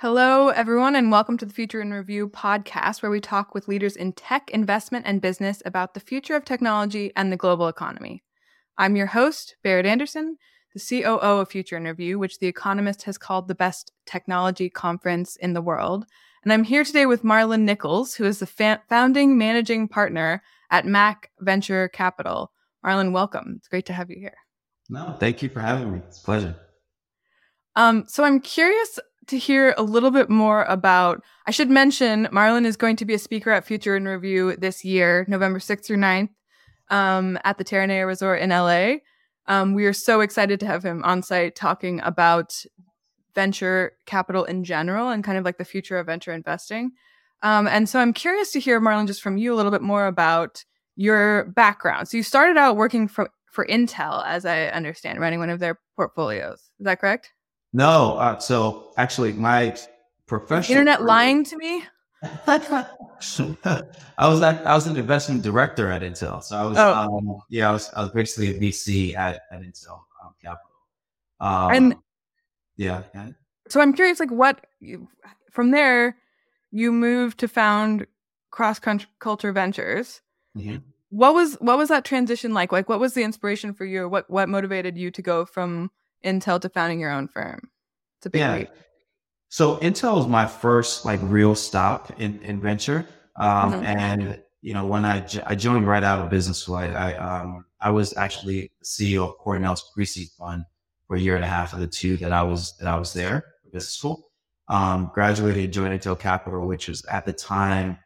Hello, everyone, and welcome to the Future in Review podcast, where we talk with leaders in tech, investment, and business about the future of technology and the global economy. I'm your host, Berit Anderson, the COO of Future in Review, which The Economist has called the best technology conference in the world. And I'm here today with Marlon Nichols, who is the fa- founding managing partner at Mac Venture Capital. Marlon, welcome. It's great to have you here. No, thank you for having me. It's a pleasure. Um, so I'm curious to hear a little bit more about. I should mention Marlon is going to be a speaker at Future in Review this year, November 6th through 9th, um, at the Terranea Resort in LA. Um, we are so excited to have him on site talking about venture capital in general and kind of like the future of venture investing. Um, and so I'm curious to hear, Marlon, just from you a little bit more about your background. So you started out working for, for Intel, as I understand, running one of their portfolios. Is that correct? No. Uh, so actually, my professional internet career, lying to me. I was at, I was an investment director at Intel. So I was oh. um, yeah I was I was basically a VC at, at Intel um, Capital. Um, and yeah. So I'm curious, like what from there you moved to found Cross Culture Ventures. Mm-hmm. What was what was that transition like? Like what was the inspiration for you? What what motivated you to go from Intel to founding your own firm? It's a big yeah. leap. So Intel was my first like real stop in, in venture. Um, mm-hmm. and you know, when I, I joined right out of business school, I, I, um, I was actually CEO of Cornell's pre-seed fund for a year and a half of the two that I was, that I was there for business school. Um, graduated, joined Intel Capital, which was at the time,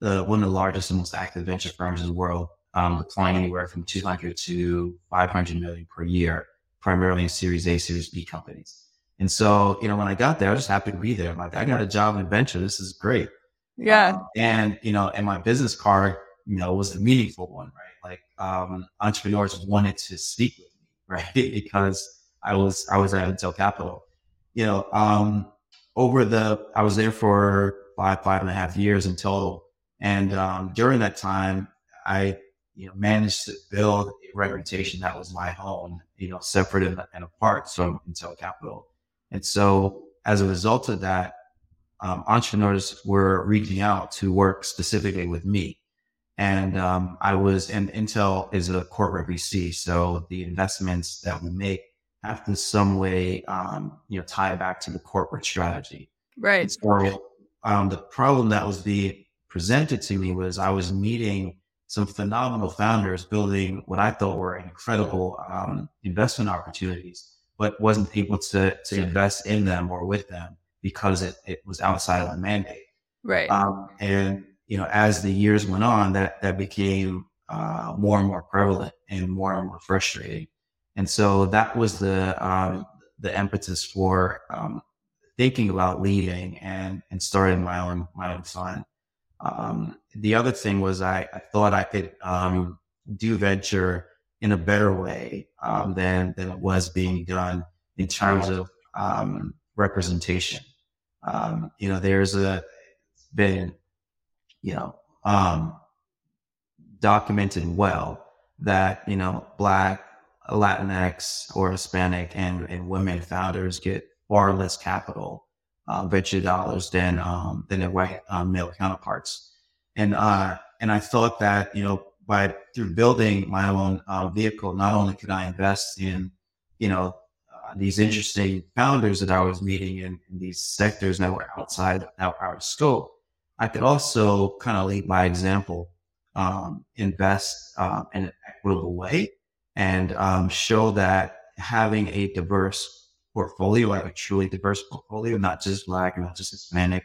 the, one of the largest and most active venture firms in the world, um, anywhere from 200 to 500 million per year primarily in Series A, Series B companies. And so, you know, when I got there, I was just happy to be there. I'm like, I got a job in venture. This is great. Yeah. Um, and, you know, and my business card, you know, was a meaningful one, right? Like, um, entrepreneurs wanted to speak with me, right? because I was, I was at Intel Capital, you know, um, over the, I was there for five, five and a half years in total. And, um, during that time, I, you know, managed to build a reputation that was my own you know, separate and, and apart from Intel Capital. And so as a result of that, um, entrepreneurs were reaching out to work specifically with me. And um, I was, and Intel is a corporate VC. So the investments that we make have to some way, um, you know, tie back to the corporate strategy. Right. so um, the problem that was being presented to me was I was meeting some phenomenal founders building what I thought were incredible um, investment opportunities, but wasn't able to to invest in them or with them because it, it was outside of the mandate. Right. Um, and you know, as the years went on, that that became uh, more and more prevalent and more and more frustrating. And so that was the um, the impetus for um, thinking about leading and and starting my own my own fund. Um, the other thing was I, I thought I could um, do venture in a better way um, than than it was being done in terms of um, representation. Um, you know, there's a been you know um, documented well that you know black Latinx or Hispanic and, and women founders get far less capital uh, venture dollars than um, than their white um, male counterparts. And uh, and I thought that you know by through building my own uh, vehicle, not only could I invest in you know uh, these interesting founders that I was meeting in, in these sectors that were outside our, our scope, I could also kind of lead by example, um, invest um, in an equitable way, and um, show that having a diverse portfolio, like a truly diverse portfolio, not just black, not just Hispanic,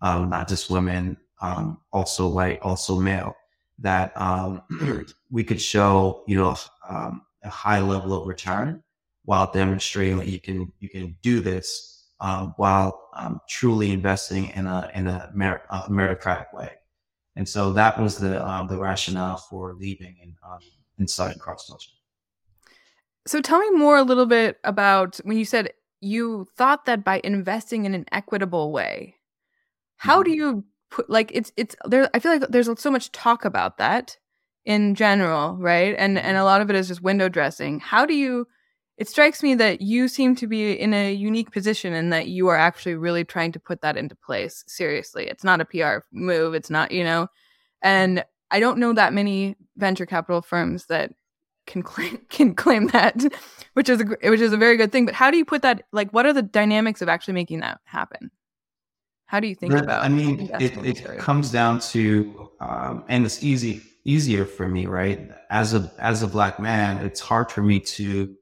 um, not just women, um, also white, also male, that um, we could show, you know, um, a high level of return while demonstrating that you can you can do this uh, while um, truly investing in a in a merit, uh, meritocratic way. And so that was the um, the rationale for leaving and um, inside cross culture. So tell me more a little bit about when you said you thought that by investing in an equitable way. How do mm-hmm. you put like it's it's there I feel like there's so much talk about that in general, right? And and a lot of it is just window dressing. How do you it strikes me that you seem to be in a unique position and that you are actually really trying to put that into place seriously. It's not a PR move. It's not, you know, and I don't know that many venture capital firms that can claim can claim that, which is a, which is a very good thing. But how do you put that? Like, what are the dynamics of actually making that happen? How do you think about? I mean, it, it comes down to, um, and it's easy easier for me, right? As a as a black man, it's hard for me to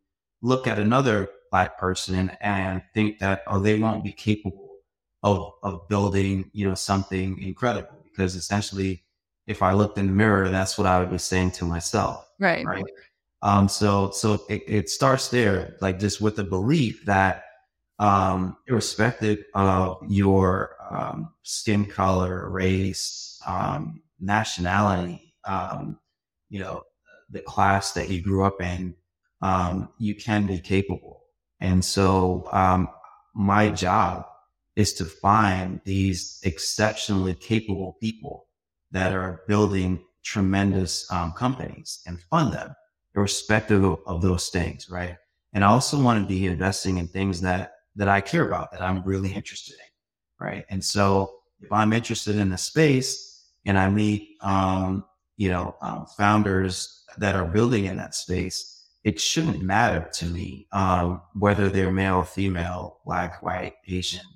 look at another black person and think that oh they won't be capable of of building you know something incredible because essentially if I looked in the mirror, that's what I would be saying to myself. Right. Right. Um, so so it, it starts there, like just with the belief that um, irrespective of your um, skin color, race, um, nationality, um, you know, the class that you grew up in, um, you can be capable. And so my job is to find these exceptionally capable people that are building tremendous um, companies and fund them irrespective of, those things, right? And I also want to be investing in things that that I care about, that I'm really interested in, right? And so if I'm interested in a space and I meet, um, you know, um, founders that are building in that space, it shouldn't matter to me um, whether they're male, female, black, white, Asian,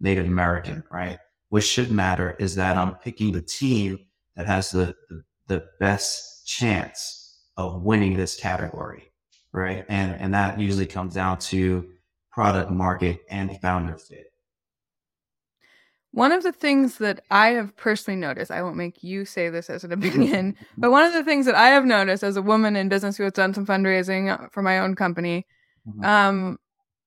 Native American, right? What should matter is that I'm picking the team that has the, the, the best chance of winning this category, right? And and that usually comes down to product market and founder fit. One of the things that I have personally noticed, I won't make you say this as an opinion, but one of the things that I have noticed as a woman in business who has done some fundraising for my own company, mm-hmm. um,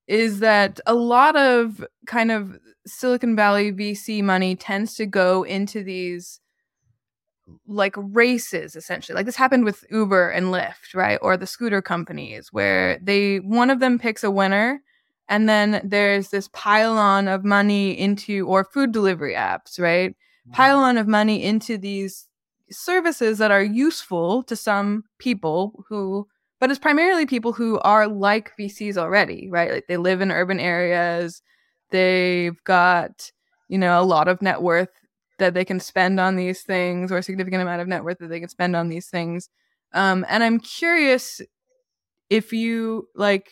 is that a lot of kind of Silicon Valley VC money tends to go into these like races essentially. Like this happened with uber and lyft right? Or the scooter companies where they one of them picks a winner and then there's this pile-on of money into or food delivery apps right? Mm-hmm. pile-on of money into these services that are useful to some people who but it's primarily people who are like vcs already right? Like they live in urban areas. They've got you know a lot of net worth that they can spend on these things or a significant amount of net worth that they can spend on these things. Um, and I'm curious if you like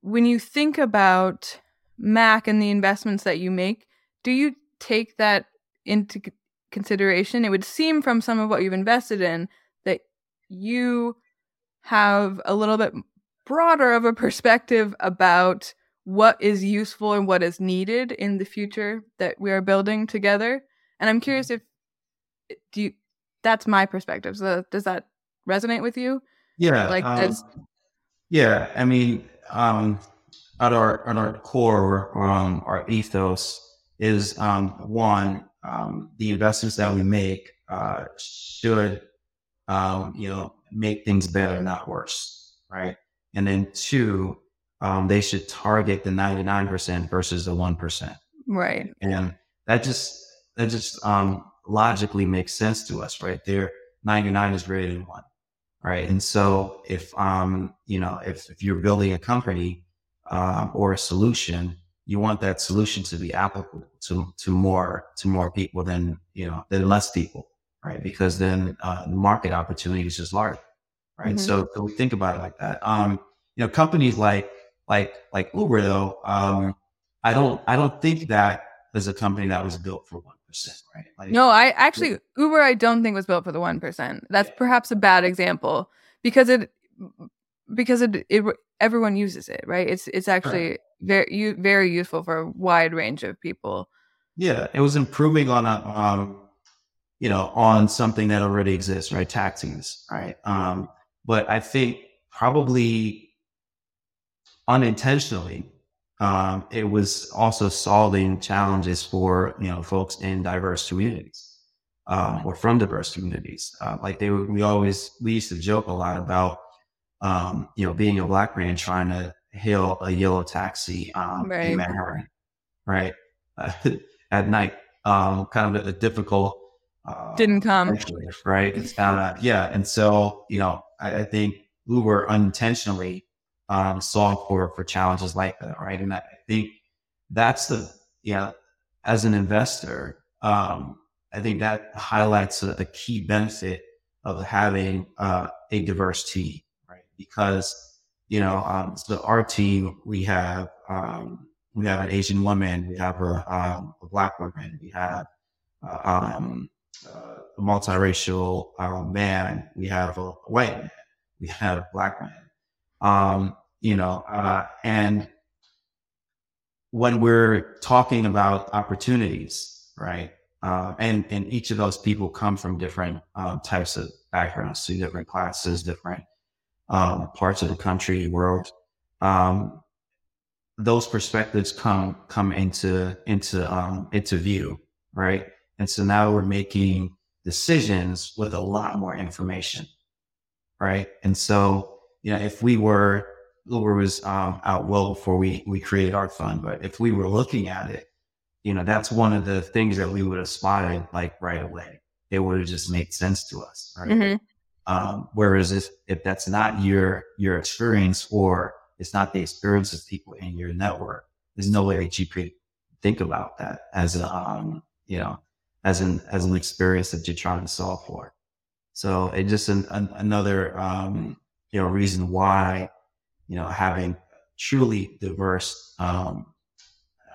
when you think about Mac and the investments that you make, do you take that into consideration? It would seem from some of what you've invested in that you have a little bit broader of a perspective about what is useful and what is needed in the future that we are building together. And I'm curious mm-hmm. if do you that's my perspective. So does that resonate with you? Yeah. Like um, as Yeah, I mean, um at our at our core um our ethos is um one um the investments that we make uh should um you know make things better not worse right and then two um, they should target the 99% versus the 1%. Right. And that just, that just um, logically makes sense to us, right? There, 99 is greater than one. Right. And so if, um, you know, if, if you're building a company, uh, or a solution, you want that solution to be applicable to, to more, to more people than, you know, than less people. Right. Because then, uh, the market opportunity is just larger. Right. Mm-hmm. So, so we think about it like that. Um, you know, companies like like like Uber though, um, I don't I don't think that is a company that was built for one percent, right? Like, no, I actually Uber I don't think was built for the one percent. That's yeah. perhaps a bad example because it because it, it everyone uses it, right? It's it's actually right. very very useful for a wide range of people. Yeah, it was improving on a um, you know on something that already exists, right? Taxis, right? Um, but I think probably unintentionally, um, it was also solving challenges for you know folks in diverse communities um, or from diverse communities. Uh, like they were, we always we used to joke a lot about um, you know being a black man trying to hail a yellow taxi um, right. in Manhattan, right uh, at night. Um, kind of a, a difficult. Uh, Didn't come right. It's kind of yeah, and so you know I, I think Uber unintentionally um, solve for for challenges like that, right? And I think that's the yeah, as an investor, um, I think that highlights a, a key benefit of having uh, a diverse team, right? Because you know, um, so our team we have um, we have an Asian woman, we have a, um, a black woman, we have uh, um, uh, a multiracial uh, man, we have a white man, we have a black man. Um, you know, uh, and when we're talking about opportunities, right? Uh, and and each of those people come from different um, types of backgrounds, so different classes, different um, parts of the country, world. Um, those perspectives come come into into um, into view, right? And so now we're making decisions with a lot more information, right? And so you know, if we were Uber was um, out well before we we created our fund, but if we were looking at it, you know, that's one of the things that we would have spotted like right away. It would have just made sense to us, right? Mm-hmm. Um, whereas if if that's not your your experience or it's not the experience of people in your network, there's no way that you could think about that as a um, you know as an as an experience that you're trying to solve for. So it just an, an, another um, you know reason why you know, having truly diverse, um,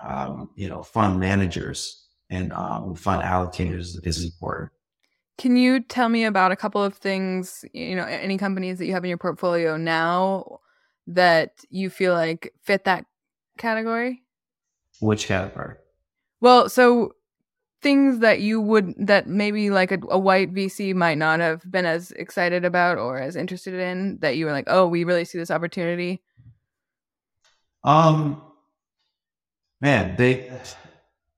um, you know, fund managers and um, fund allocators is important. Can you tell me about a couple of things, you know, any companies that you have in your portfolio now that you feel like fit that category? Which category? Well, so things that you would that maybe like a, a, white VC might not have been as excited about or as interested in that you were like, oh, we really see this opportunity? Um, man, they,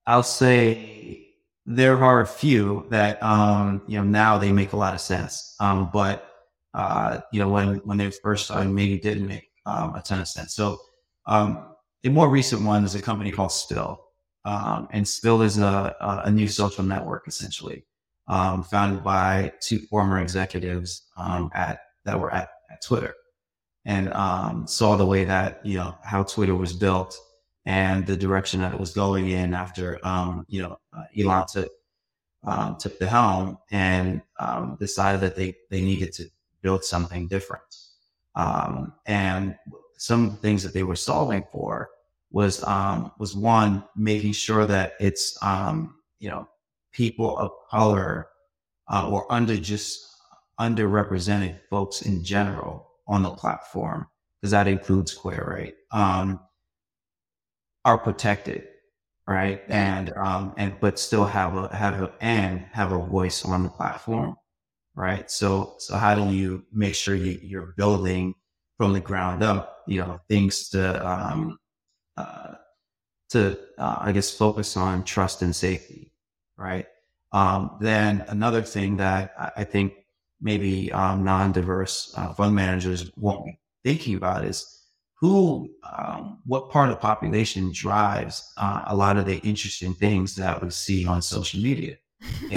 I'll say there are a few that um, you know now they make a lot of sense. Um, but uh, you know when when they first started, maybe didn't make um, a ton of sense. So um, a more recent one is a company called Spill. Um, and Spill is a, a new social network essentially, um, founded by two former executives um, at that were at, at Twitter, and um, saw the way that you know how Twitter was built and the direction that it was going in after um, you know uh, Elon took um, took the helm and decided that they they needed to build something different, and some things that they were solving for was um, was one making sure that it's um, you know people of color uh, or under just underrepresented folks in general on the platform because that includes queer right? Um, are protected right? And um, and but still have a have a and have a voice on the platform right? So so how do you make sure you, you're building from the ground up you know things to um, uh, to, uh, I guess, focus on trust and safety, right? Um, then another thing that I think maybe um, non-diverse uh, fund managers won't be thinking about is who, um, what part of the population drives uh, a lot of the interesting things that we see on social media.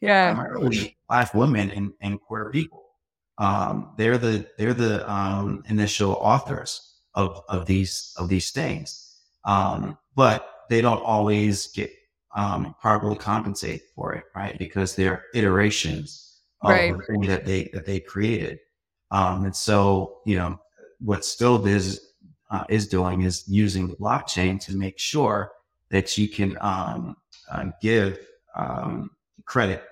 yeah, primarily black women and, and queer people. Um, they're the they're the um, initial authors of, of these of these things. Um, but they don't always get um, properly compensated for it, right? Because they're iterations of right. the thing that they that they created. Um, and so, you know, what Spill is uh, is doing is using the blockchain to make sure that you can um, uh, give um, credit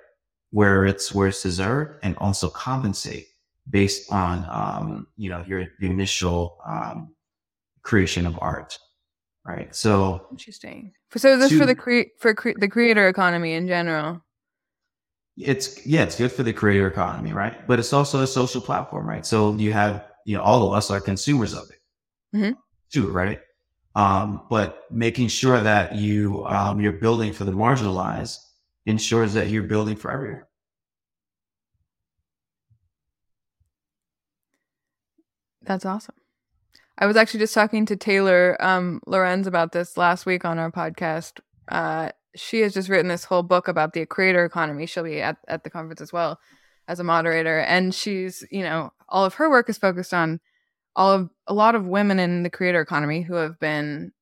where it's where it's deserved, and also compensate based on um, you know your initial um, creation of art, right? So interesting. So this to, for the cre- for cre- the creator economy in general. It's yeah, it's good for the creator economy, right? But it's also a social platform, right? So you have you know all of us are consumers of it mm-hmm. too, right? Um, but making sure that you um, you're building for the marginalized ensures that you're building for everyone. That's awesome. I was actually just talking to Taylor um, Lorenz about this last week on our podcast. Uh, she has just written this whole book about the creator economy. She'll be at, at the conference as well as a moderator. And she's, you know, all of her work is focused on all of a lot of women in the creator economy who have been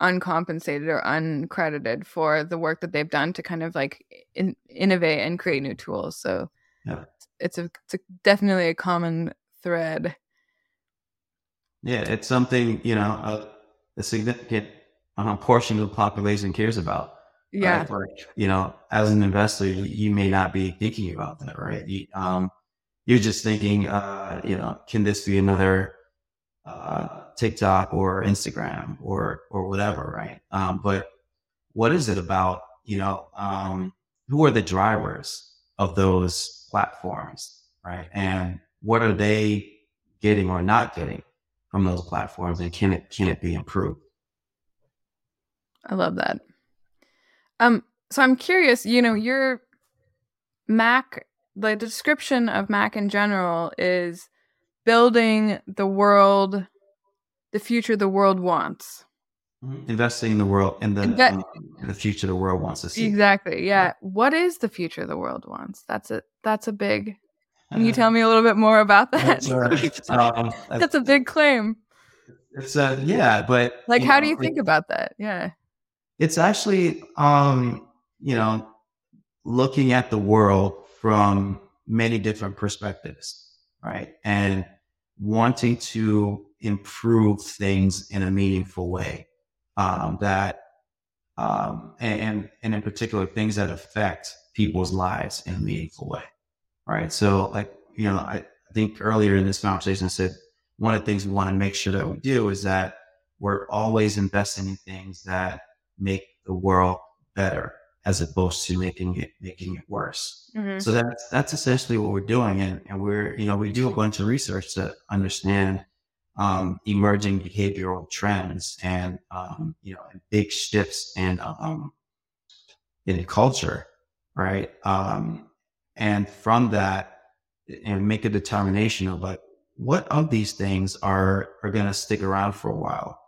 uncompensated or uncredited for the work that they've done to kind of like in, innovate and create new tools. So yeah. it's a it's a, definitely a common thread. Yeah, it's something you know a, a significant uh, portion of the population cares about. Yeah, right? you know, as an investor, you may not be thinking about that, right? You, um, you're just thinking, uh, you know, can this be another uh, TikTok or Instagram or or whatever, right? Um, but what is it about? You know, um, who are the drivers of those platforms, right? And what are they getting or not getting from those platforms, and can it can it be improved? I love that. Um, so I'm curious. You know, your Mac, the description of Mac in general is building the world the future the world wants. Mm-hmm. Investing in the world in the Inve- in the future the world wants to see. Exactly. Yeah. What is the future the world wants? That's a that's a big. Can you tell me a little bit more about that? um, that's a big claim. It's a yeah, but like, how know, do you think it, about that? Yeah. It's actually, um, you know, looking at the world from many different perspectives, right, and wanting to improve things in a meaningful way um, that um, and, and in particular things that affect people's lives in a meaningful way right so like you know I, think earlier in this conversation I said one of the things we want to make sure that we do is that we're always investing in things that make the world better as opposed to making it making it worse. Mm-hmm. So that's that's essentially what we're doing, and, and we're you know we do a bunch of research to understand um, emerging behavioral trends and um, you know big shifts in um, in culture, right? Um, and from that, and make a determination of like what of these things are are going to stick around for a while,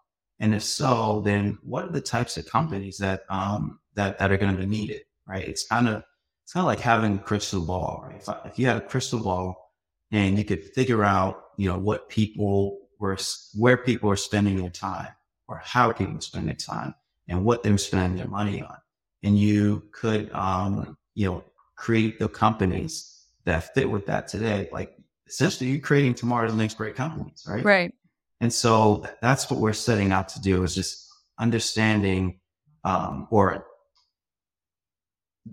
and if so, then what are the types of companies that um, that that are going to be needed, right? It's kind of it's kind of like having a crystal ball, right? If, if you had a crystal ball and you could figure out, you know, what people were, where people are spending their time or how people spend their time and what they're spending their money on. And you could, um, you know, create the companies that fit with that today. Like essentially you're creating tomorrow's next great companies, right? Right. And so that's what we're setting out to do is just understanding, um, or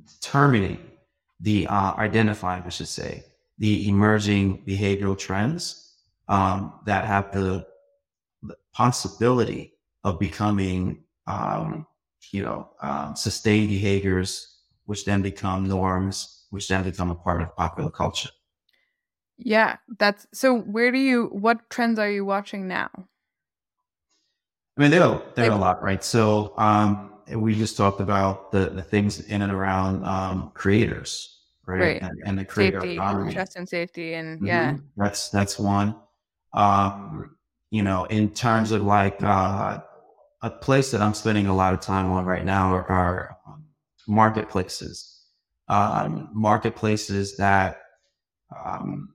determining the, uh, identifying, I should say, the emerging behavioral trends um, that have the, the, possibility of becoming, um, you know, um, sustained behaviors, which then become norms, which then become a part of popular culture. Yeah, that's so. Where do you? What trends are you watching now? I mean, there are, there are a lot, right? So, um, we just talked about the, the things in and around um, creators, right? right. And, and, the creator safety, economy. Trust and safety, and mm-hmm. yeah, that's that's one. Um, you know, in terms of like uh, a place that I'm spending a lot of time on right now are, are marketplaces. Um, marketplaces that um,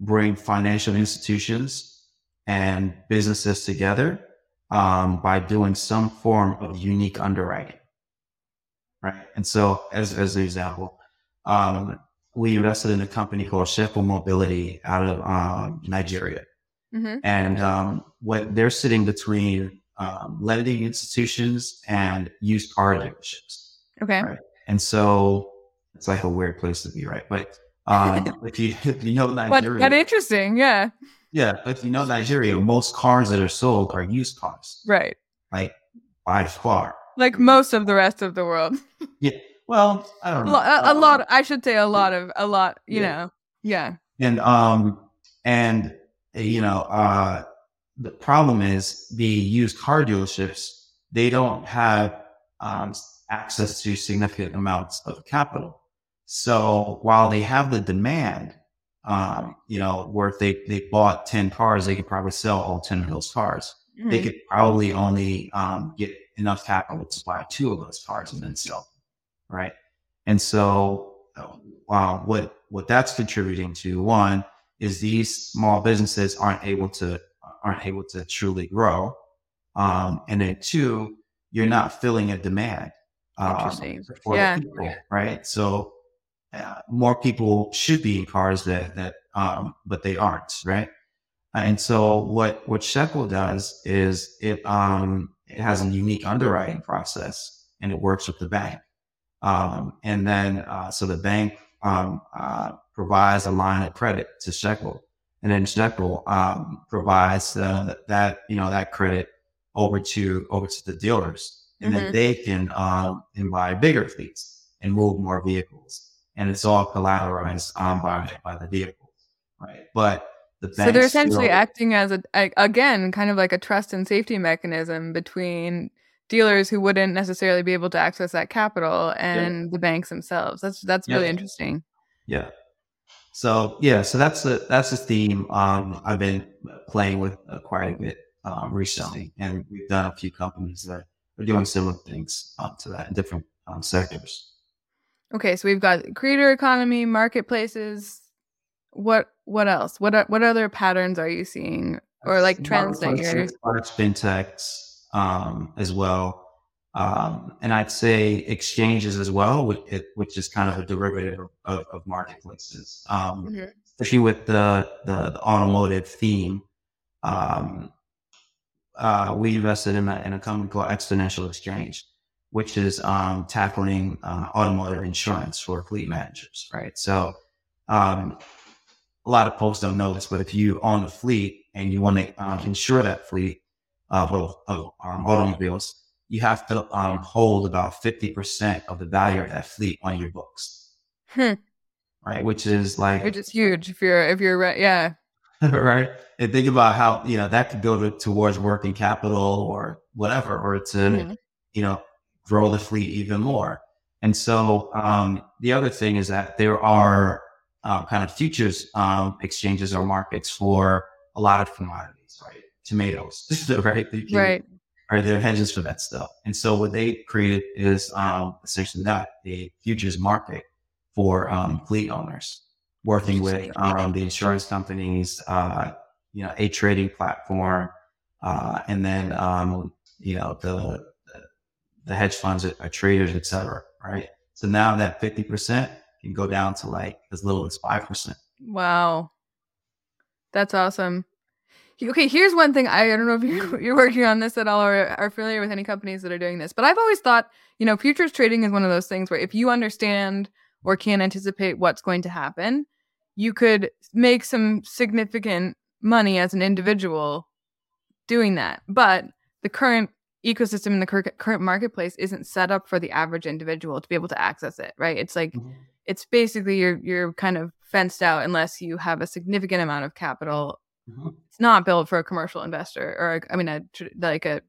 bring financial institutions and businesses together um, by doing some form of unique underwriting. Right. And so, as, as an example, um, we invested in a company called Shekel Mobility out of um, Nigeria. Mm-hmm. And um, what they're sitting between um, lending institutions and used car dealerships. Okay. Right? And so it's like a weird place to be, right? But um, if you if you know Nigeria, but, interesting, yeah. Yeah, if you know Nigeria, most cars that are sold are used cars. Right. Like by far. Like most of the rest of the world. yeah. Well, I don't know. A, a lot. I should say a lot of a lot. You yeah. know. Yeah. And um and you know uh the problem is the used car dealerships they don't have um, access to significant amounts of capital. So while they have the demand, um, you know, where if they, they bought 10 cars, they could probably sell all 10 of those cars. Mm-hmm. They could probably only um, get enough capital to buy two of those cars and then sell right? And so, uh, what what that's contributing to one is these small businesses aren't able to aren't able to truly grow. Um, and then two, you're not filling a demand um, for yeah. people, right? So uh, more people should be in cars that that um, but they aren't, right? And so what what Shekel does is it um it has a unique underwriting process and it works with the bank. Um, and then uh, so the bank um, uh, provides a line of credit to Shekel, and then Shekel um, provides uh, that you know that credit over to over to the dealers, and mm-hmm. then they can um, buy bigger fleets and move more vehicles, and it's all collateralized um, by by the vehicles, right? But the so they're essentially still, acting as a, a again kind of like a trust and safety mechanism between dealers who wouldn't necessarily be able to access that capital and yeah. the banks themselves. That's that's really interesting. Yeah. So yeah, so that's the that's the theme um, I've been playing with uh, quite a bit um, recently, and we've done a few companies that are doing similar things um, to that in different um, sectors. Okay, so we've got creator economy, marketplaces. What what else? What are, what other patterns are you seeing, or like trends that you're? Arts, fintechs, um, as well. Um, and I'd say exchanges as well, which, which is kind of a derivative of, of marketplaces. Um, mm-hmm. Especially with the, the, the automotive theme, um, uh, we invested in a, in a company called Exponential Exchange, which is um, tackling uh, automotive insurance for fleet managers, right? So um, a lot of folks don't know this, but if you own a fleet and you want to uh, insure that fleet, uh, of, of um, automobiles, you have to um, hold about 50% of the value of that fleet on your books. Hmm. Right. Which is like, which is huge if you're, if you're right. Yeah. right. And think about how, you know, that could go towards working capital or whatever, or to, mm-hmm. you know, grow the fleet even more. And so, um, the other thing is that there are, uh, kind of futures, um, exchanges or markets for a lot of commodities, right? tomatoes, right? They, right. Are there hedges for that stuff? And so what they created is um, essentially that a futures market for um, fleet owners, working with um, the insurance companies, uh, you know, a trading platform, uh, and then um, you know the the hedge funds are, are traders, et cetera, right? So now that fifty percent can go down to like as little as five percent. Wow, that's awesome. Okay, here's one thing. I, I don't know if you're, you're working on this at all or are familiar with any companies that are doing this, but I've always thought, you know, futures trading is one of those things where if you understand or can anticipate what's going to happen, you could make some significant money as an individual doing that. But the current ecosystem in the current marketplace isn't set up for the average individual to be able to access it, right? It's like mm-hmm. it's basically you're you're kind of fenced out unless you have a significant amount of capital Mm-hmm. It's not built for a commercial investor or I mean a like a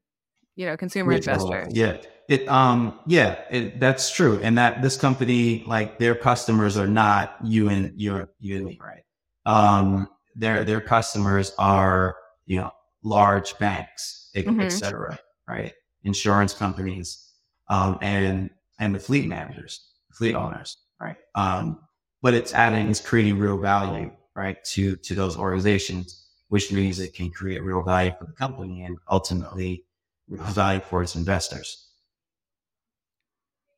you know consumer investor. Yeah. It um yeah, it, that's true. And that this company like their customers are not you and your you and me, right? Um their their customers are, you know, large banks, mm-hmm. et cetera, right? Insurance companies, um, and and the fleet managers, fleet owners, right? Um, but it's adding, it's creating real value, right, to to those organizations which means it can create real value for the company and ultimately real value for its investors.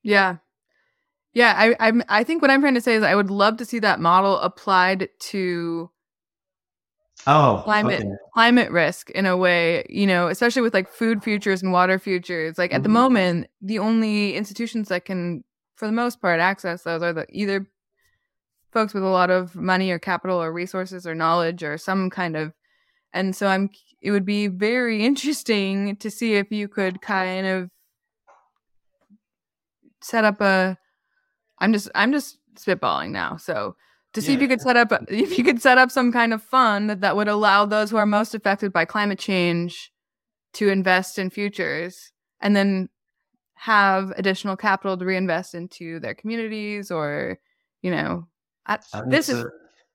Yeah. Yeah, I I'm I think what I'm trying to say is I would love to see that model applied to oh climate okay. climate risk in a way, you know, especially with like food futures and water futures. Like at mm-hmm. the moment, the only institutions that can for the most part access those are the either folks with a lot of money or capital or resources or knowledge or some kind of and so I'm it would be very interesting to see if you could kind of set up a I'm just I'm just spitballing now. So to see yeah. if you could set up if you could set up some kind of fund that would allow those who are most affected by climate change to invest in futures and then have additional capital to reinvest into their communities or you know I, this is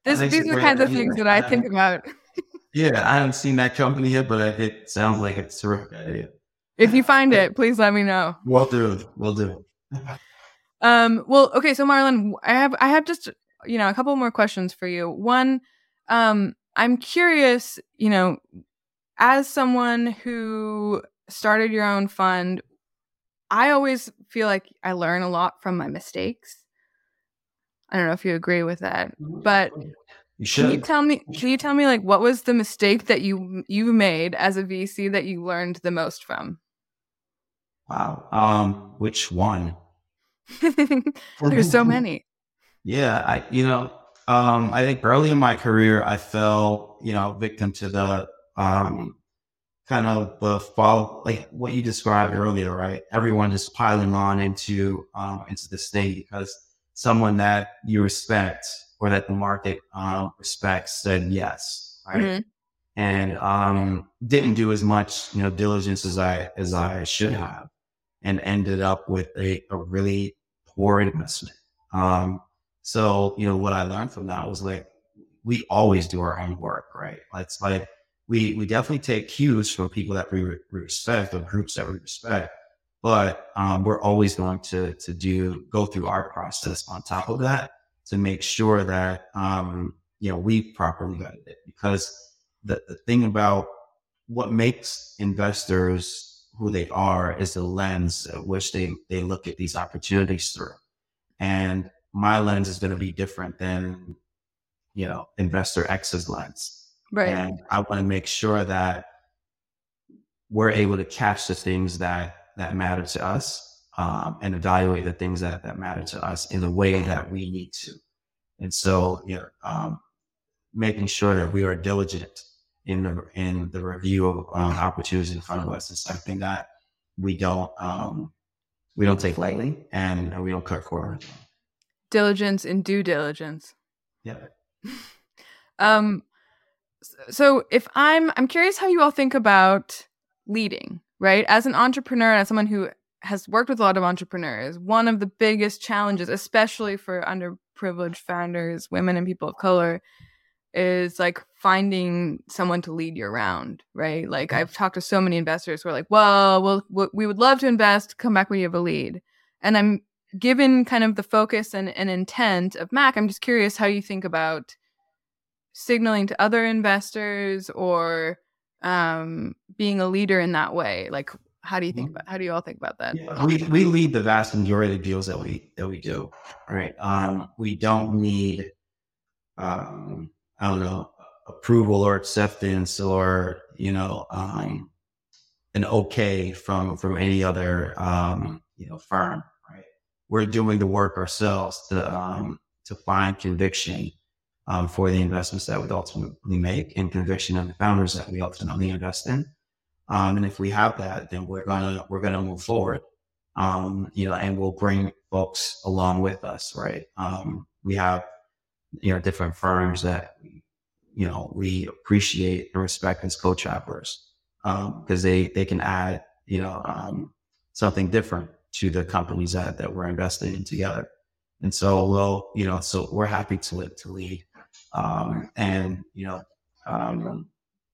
this, these are kinds of things that I think about. Yeah, I haven't seen that company yet, but it sounds like it's a terrific idea. If you find it, please let me know. We'll do. We'll do. Um. Well. Okay. So, Marlon, I have I have just you know a couple more questions for you. One, um, I'm curious, you know, as someone who started your own fund, I always feel like I learn a lot from my mistakes. I don't know if you agree with that, mm-hmm. but you should. Can you tell me? Can you tell me like what was the mistake that you you made as a VC that you learned the most from? Wow. Um, which one? There's so many. Yeah, I you know, um, I think early in my career I fell, you know, victim to the um kind of the fall like what you described earlier, right? Everyone is piling on into um into the state because someone that you respect or that the market uh, respects said yes, right? Mm-hmm. And um, didn't do as much, you know, diligence as I as I should have, and ended up with a, a really poor investment. Um, so you know what I learned from that was like we always do our own work, right? It's like we we definitely take cues from people that we, we respect or groups that we respect, but um, we're always going to to do go through our process on top of that to make sure that um, you know we properly vetted it. Because the, the thing about what makes investors who they are is the lens at which they they look at these opportunities through. And my lens is going to be different than you know investor X's lens. Right. And I want to make sure that we're able to catch the things that that matter to us um, and evaluate the things that, that matter to us in the way that we need to. And so, you know, um, making sure that we are diligent in the in the review of um, opportunities in front of us is something that we don't um, we don't take lightly and we don't cut corners. Diligence and due diligence. Yeah. um. So if I'm I'm curious how you all think about leading, right? As an entrepreneur, and as someone who has worked with a lot of entrepreneurs, one of the biggest challenges, especially for underprivileged founders, women and people of color, is like finding someone to lead you around, right? Like I've talked to so many investors who are like, well, well, we would love to invest, come back when you have a lead. And I'm given kind of the focus and, and intent of Mac, I'm just curious how you think about signaling to other investors or um, being a leader in that way. Like how do you think mm-hmm. about how do you all think about that? Yeah, we we lead the vast majority of the deals that we that we do. Right. Um, we don't need um, I don't know, approval or acceptance or, you know, um, an okay from from any other um, you know, firm, right? We're doing the work ourselves to um to find conviction um, for the investments that we ultimately make and conviction of the founders that we ultimately invest in. Um, and if we have that, then we're gonna we're gonna move forward. Um, you know, and we'll bring folks along with us, right? Um, we have you know different firms that you know we appreciate and respect as co-travelers because um, they they can add you know um, something different to the companies that that we're investing in together. And so we'll you know so we're happy to to lead um, and you know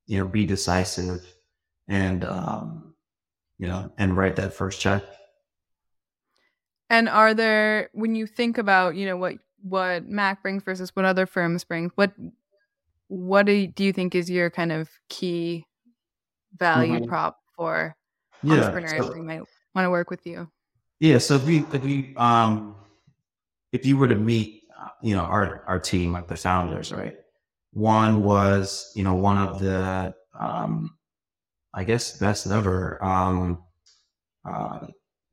you know be decisive and um, you know and write that first check. And are there when you think about you know what what Mac brings versus what other firms bring, what what do you, do you think is your kind of key value mm-hmm. prop for yeah, entrepreneurs so, who might want to work with you? Yeah, so if we if we um if you were to meet you know our our team like the founders, right? One was you know one of the um I guess best ever um, uh,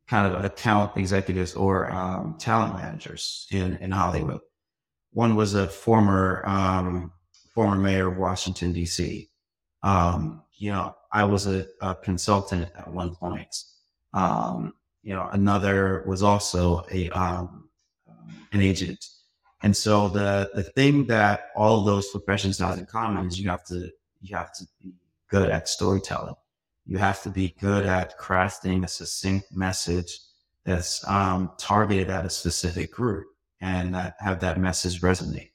kind of account executives or um, talent managers in, in Hollywood. One was a former um, former mayor of Washington D.C. Um, you know, I was a, a, consultant at one point. Um, you know, another was also a um, an agent. And so the the thing that all of those professions have in common is you have to you have to be good at storytelling. You have to be good at crafting a succinct message that's um, targeted at a specific group and that have that message resonate.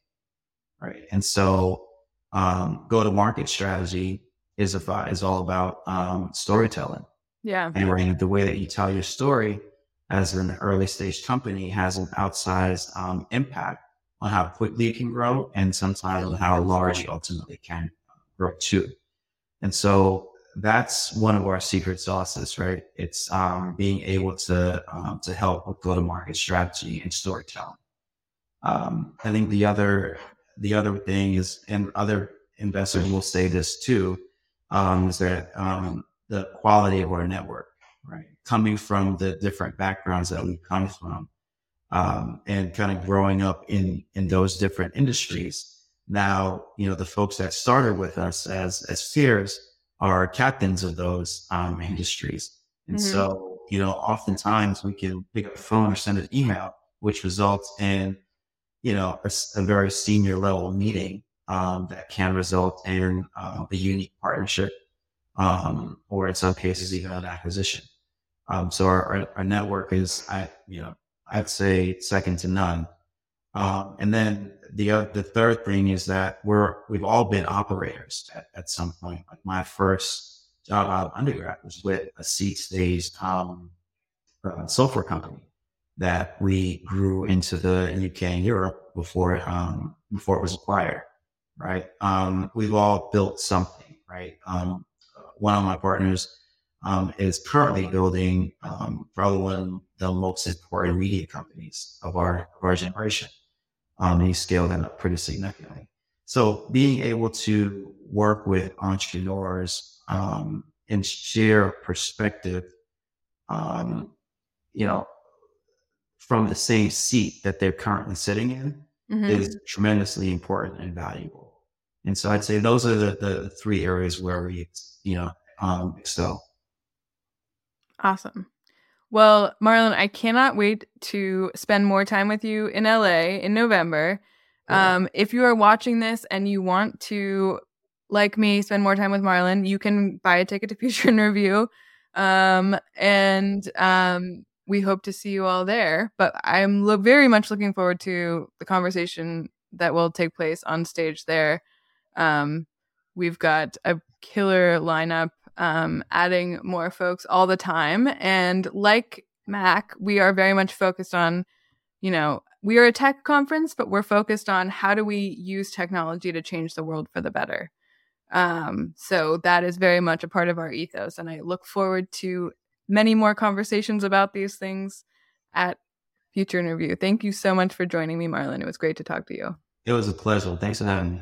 Right. And so um, go to market strategy is a, is all about um, storytelling. Yeah. And the way that you tell your story as an early stage company has an outsized um, impact on how quickly it can grow and sometimes on how large it ultimately can grow too. And so that's one of our secret sauces, right? It's um, being able to um, to help with go to market strategy and storytelling. Um, I think the other the other thing is, and other investors will say this too, um, is that um, the quality of our network, right? Coming from the different backgrounds that we come from, um, and kind of growing up in in those different industries. Now, you know, the folks that started with us as as peers are captains of those um, industries, and mm-hmm. so you know, oftentimes we can pick up the phone or send an email, which results in you know a, a very senior level meeting um, that can result in uh, a unique partnership, um, or in some cases even an acquisition. Um, so our, our, our, network is, I you know, I'd say second to none. Um, and then the uh, the third thing is that we're we've all been operators at, at some point. Like my first job out of undergrad was with a seed stage um, uh, software company that we grew into the UK and Europe before um, before it was acquired. Right, um, we've all built something. Right, um, one of my partners um, is currently building um, probably one of the most important media companies of our of our generation. Um, he scaled that up pretty significantly. So being able to work with entrepreneurs um, and share perspective, um, you know, from the same seat that they're currently sitting in mm-hmm. is tremendously important and valuable. And so I'd say those are the, the three areas where we, you know, um, excel. Awesome. Well, Marlon, I cannot wait to spend more time with you in LA in November. Yeah. Um, if you are watching this and you want to, like me, spend more time with Marlon, you can buy a ticket to Future in Review. Um, and um, we hope to see you all there. But I'm lo- very much looking forward to the conversation that will take place on stage there. Um, we've got a killer lineup um, adding more folks all the time. And like MaC, we are very much focused on, you know, we are a tech conference, but we're focused on how do we use technology to change the world for the better. Um, so that is very much a part of our ethos. And I look forward to many more conversations about these things at Future in Review. Thank you so much for joining me, Marlon. It was great to talk to you. It was a pleasure. Thanks for having me.